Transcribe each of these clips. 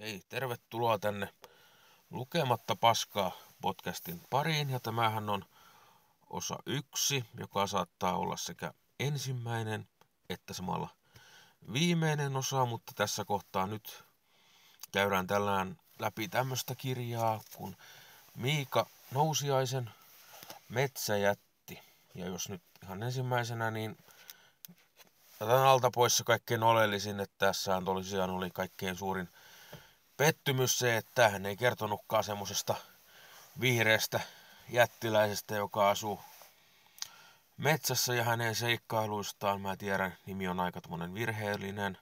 Hei, tervetuloa tänne Lukematta paskaa podcastin pariin. Ja tämähän on osa yksi, joka saattaa olla sekä ensimmäinen että samalla viimeinen osa, mutta tässä kohtaa nyt käydään tällään läpi tämmöistä kirjaa kuin Miika Nousiaisen Metsäjätti. Ja jos nyt ihan ensimmäisenä, niin otan alta pois se kaikkein oleellisin, että tässä tosiaan oli kaikkein suurin pettymys se, että hän ei kertonutkaan semmoisesta vihreästä jättiläisestä, joka asuu metsässä ja hänen seikkailuistaan. Mä tiedän, nimi on aika virheellinen,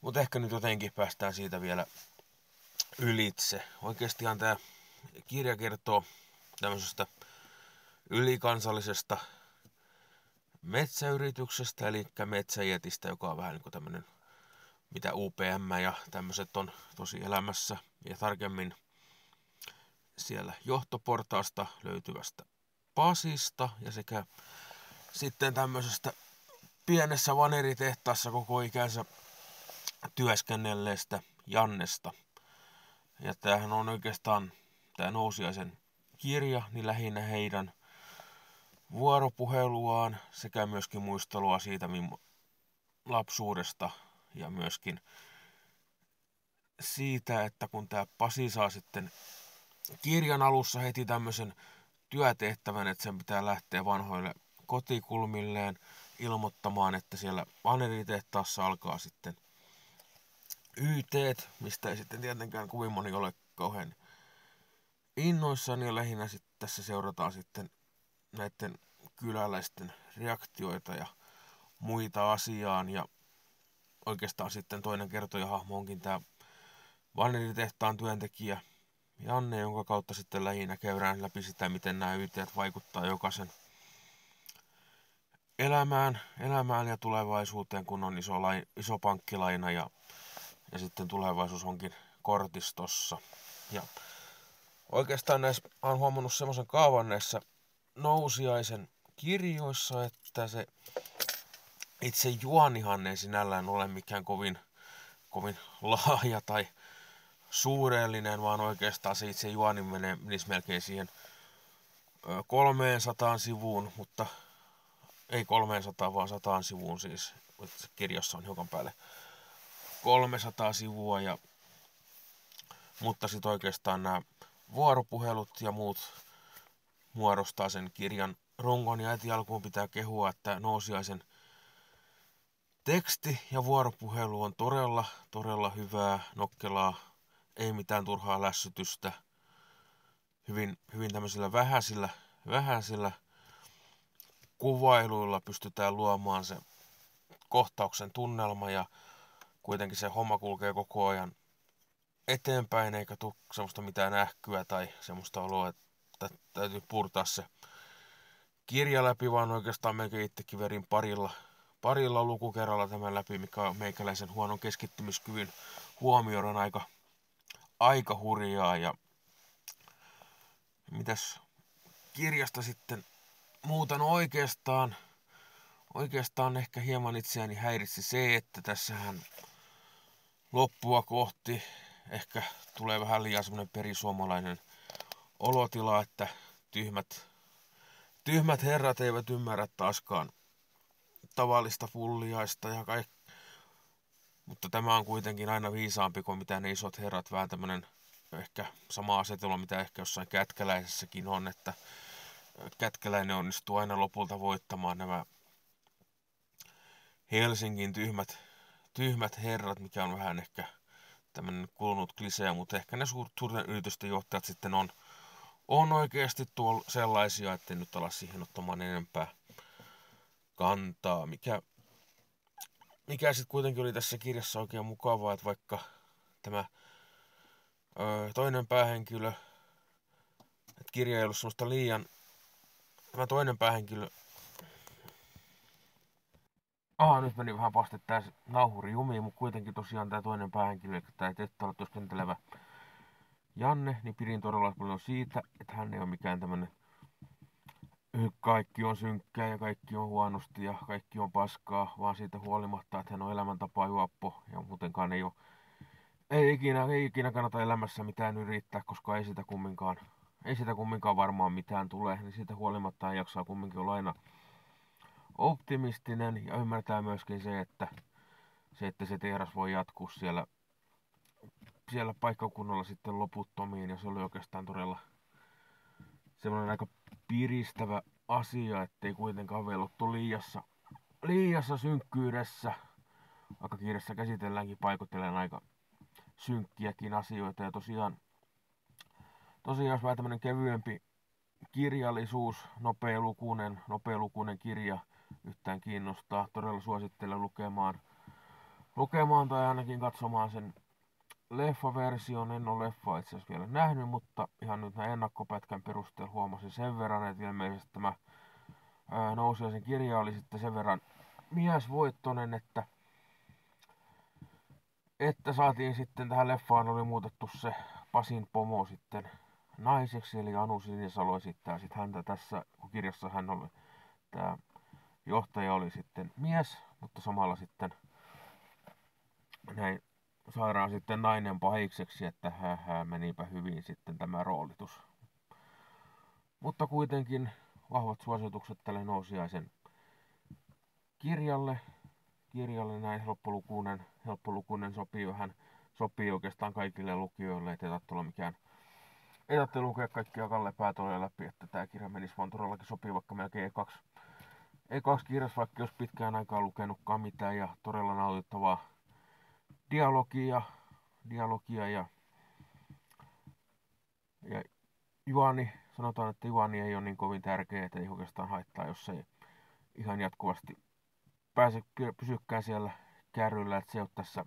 mutta ehkä nyt jotenkin päästään siitä vielä ylitse. Oikeastihan tämä kirja kertoo tämmöisestä ylikansallisesta metsäyrityksestä, eli metsäjätistä, joka on vähän niin kuin tämmöinen, mitä UPM ja tämmöiset on tosi elämässä, ja tarkemmin siellä johtoportaasta löytyvästä pasista ja sekä sitten tämmöisestä pienessä vaneritehtaassa koko ikänsä työskennelleestä Jannesta. Ja tämähän on oikeastaan tämä nousiaisen kirja, niin lähinnä heidän vuoropuheluaan sekä myöskin muistelua siitä lapsuudesta ja myöskin siitä, että kun tämä Pasi saa sitten kirjan alussa heti tämmöisen työtehtävän, että sen pitää lähteä vanhoille kotikulmilleen ilmoittamaan, että siellä vaneritehtaassa alkaa sitten YT, mistä ei sitten tietenkään kovin moni ole kauhean innoissaan ja lähinnä sitten tässä seurataan sitten näiden kyläläisten reaktioita ja muita asiaan ja oikeastaan sitten toinen kertojahahmo onkin tämä vaneritehtaan työntekijä Janne, jonka kautta sitten lähinnä käydään läpi sitä, miten nämä yrittäjät vaikuttaa jokaisen elämään, elämään ja tulevaisuuteen, kun on iso, lain, iso pankkilaina ja, ja sitten tulevaisuus onkin kortistossa. Ja oikeastaan näissä olen huomannut semmoisen kaavan näissä nousiaisen kirjoissa, että se itse juonihan ei sinällään ole mikään kovin, kovin laaja tai suurellinen, vaan oikeastaan se itse juoni menee, menisi melkein siihen 300 sivuun, mutta ei 300, vaan 100 sivuun siis. Kirjassa on hiukan päälle 300 sivua, ja, mutta sitten oikeastaan nämä vuoropuhelut ja muut muodostaa sen kirjan rungon, ja heti alkuun pitää kehua, että nousiaisen teksti ja vuoropuhelu on todella, todella hyvää, nokkelaa, ei mitään turhaa lässytystä, hyvin, hyvin tämmöisillä vähäisillä, vähäisillä kuvailuilla pystytään luomaan se kohtauksen tunnelma ja kuitenkin se homma kulkee koko ajan eteenpäin eikä tule semmoista mitään ähkyä tai semmoista oloa, että täytyy purtaa se kirja läpi, vaan oikeastaan melkein itsekin verin parilla, parilla lukukerralla tämän läpi, mikä on meikäläisen huonon keskittymiskyvyn huomioon aika, aika hurjaa. Ja mitäs kirjasta sitten muuten oikeastaan, oikeastaan ehkä hieman itseäni häiritsi se, että tässähän loppua kohti ehkä tulee vähän liian semmoinen perisuomalainen olotila, että tyhmät, tyhmät herrat eivät ymmärrä taaskaan tavallista fulliaista ja kaikki mutta tämä on kuitenkin aina viisaampi kuin mitä ne isot herrat, vähän tämmöinen ehkä sama asetelma, mitä ehkä jossain kätkäläisessäkin on, että kätkäläinen onnistuu aina lopulta voittamaan nämä Helsingin tyhmät, tyhmät herrat, mikä on vähän ehkä tämmöinen kulunut klisee, mutta ehkä ne suurten yritysten johtajat sitten on, on oikeasti tuolla sellaisia, että nyt ala siihen ottamaan enempää kantaa, mikä mikä sitten kuitenkin oli tässä kirjassa oikein mukavaa, että vaikka tämä ö, toinen päähenkilö, että kirja ei ollut semmoista liian, tämä toinen päähenkilö, Ah, nyt meni vähän pasti tää nauhuri jumiin, mutta kuitenkin tosiaan tämä toinen päähenkilö, eli tämä Tettala työskentelevä Janne, niin pidin todella paljon siitä, että hän ei ole mikään tämmöinen kaikki on synkkää ja kaikki on huonosti ja kaikki on paskaa, vaan siitä huolimatta, että hän on elämäntapa juoppo ja muutenkaan ei ole ei ikinä, ei ikinä kannata elämässä mitään yrittää, koska ei sitä kumminkaan, ei sitä kumminkaan varmaan mitään tule, niin siitä huolimatta jaksaa kumminkin olla aina optimistinen ja ymmärtää myöskin se, että se, että se tehdas voi jatkuu siellä, siellä paikkakunnalla sitten loputtomiin. Ja se oli oikeastaan todella semmoinen aika piristävä asia, ettei kuitenkaan velottu liiassa, liiassa synkkyydessä. Aika kiireessä käsitelläänkin paikotellen aika synkkiäkin asioita ja tosiaan, tosiaan jos vähän tämmönen kevyempi kirjallisuus, nopealukuinen, nopealukuinen kirja yhtään kiinnostaa, todella suosittelen lukemaan, lukemaan tai ainakin katsomaan sen leffaversion. En ole leffa itse asiassa vielä nähnyt, mutta ihan nyt näin ennakkopätkän perusteella huomasin sen verran, että ilmeisesti tämä nousee sen kirja oli sitten sen verran miesvoittonen, että että saatiin sitten tähän leffaan oli muutettu se Pasin pomo sitten naiseksi, eli Anu Sinisalo esittää sitten häntä tässä, kun kirjassa hän oli, tämä johtaja oli sitten mies, mutta samalla sitten näin saadaan sitten nainen pahikseksi, että hä, hä, menipä hyvin sitten tämä roolitus. Mutta kuitenkin vahvat suositukset tälle nousiaisen kirjalle. Kirjalle näin helppolukuinen, helppolukuinen sopii vähän, sopii oikeastaan kaikille lukijoille, ettei tarvitse olla mikään ei tarvitse lukea kaikkia Kalle Päätoja läpi, että tämä kirja menisi vaan todellakin sopii, vaikka melkein ei kaksi, ei kaksi kirjas, vaikka jos pitkään aikaa lukenutkaan mitään ja todella nautittavaa dialogia, dialogia ja, ja juoni, sanotaan, että juoni ei ole niin kovin tärkeä, että ei oikeastaan haittaa, jos ei ihan jatkuvasti pääse pysykään siellä kärryllä, että se on tässä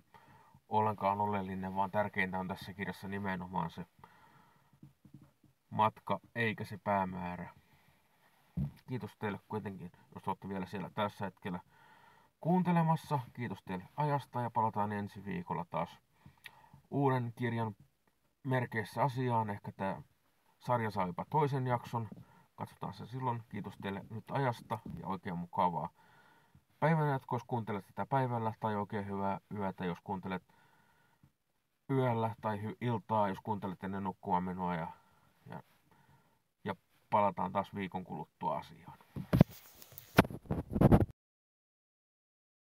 ollenkaan oleellinen, vaan tärkeintä on tässä kirjassa nimenomaan se matka eikä se päämäärä. Kiitos teille kuitenkin, jos olette vielä siellä tässä hetkellä kuuntelemassa. Kiitos teille ajasta ja palataan ensi viikolla taas uuden kirjan merkeissä asiaan. Ehkä tämä sarja saa jopa toisen jakson. Katsotaan se silloin. Kiitos teille nyt ajasta ja oikein mukavaa päivänä, jos kuuntelet tätä päivällä, tai oikein hyvää yötä, jos kuuntelet yöllä, tai hy- iltaa, jos kuuntelet ennen nukkumaan menoa, ja, ja, ja palataan taas viikon kuluttua asiaan.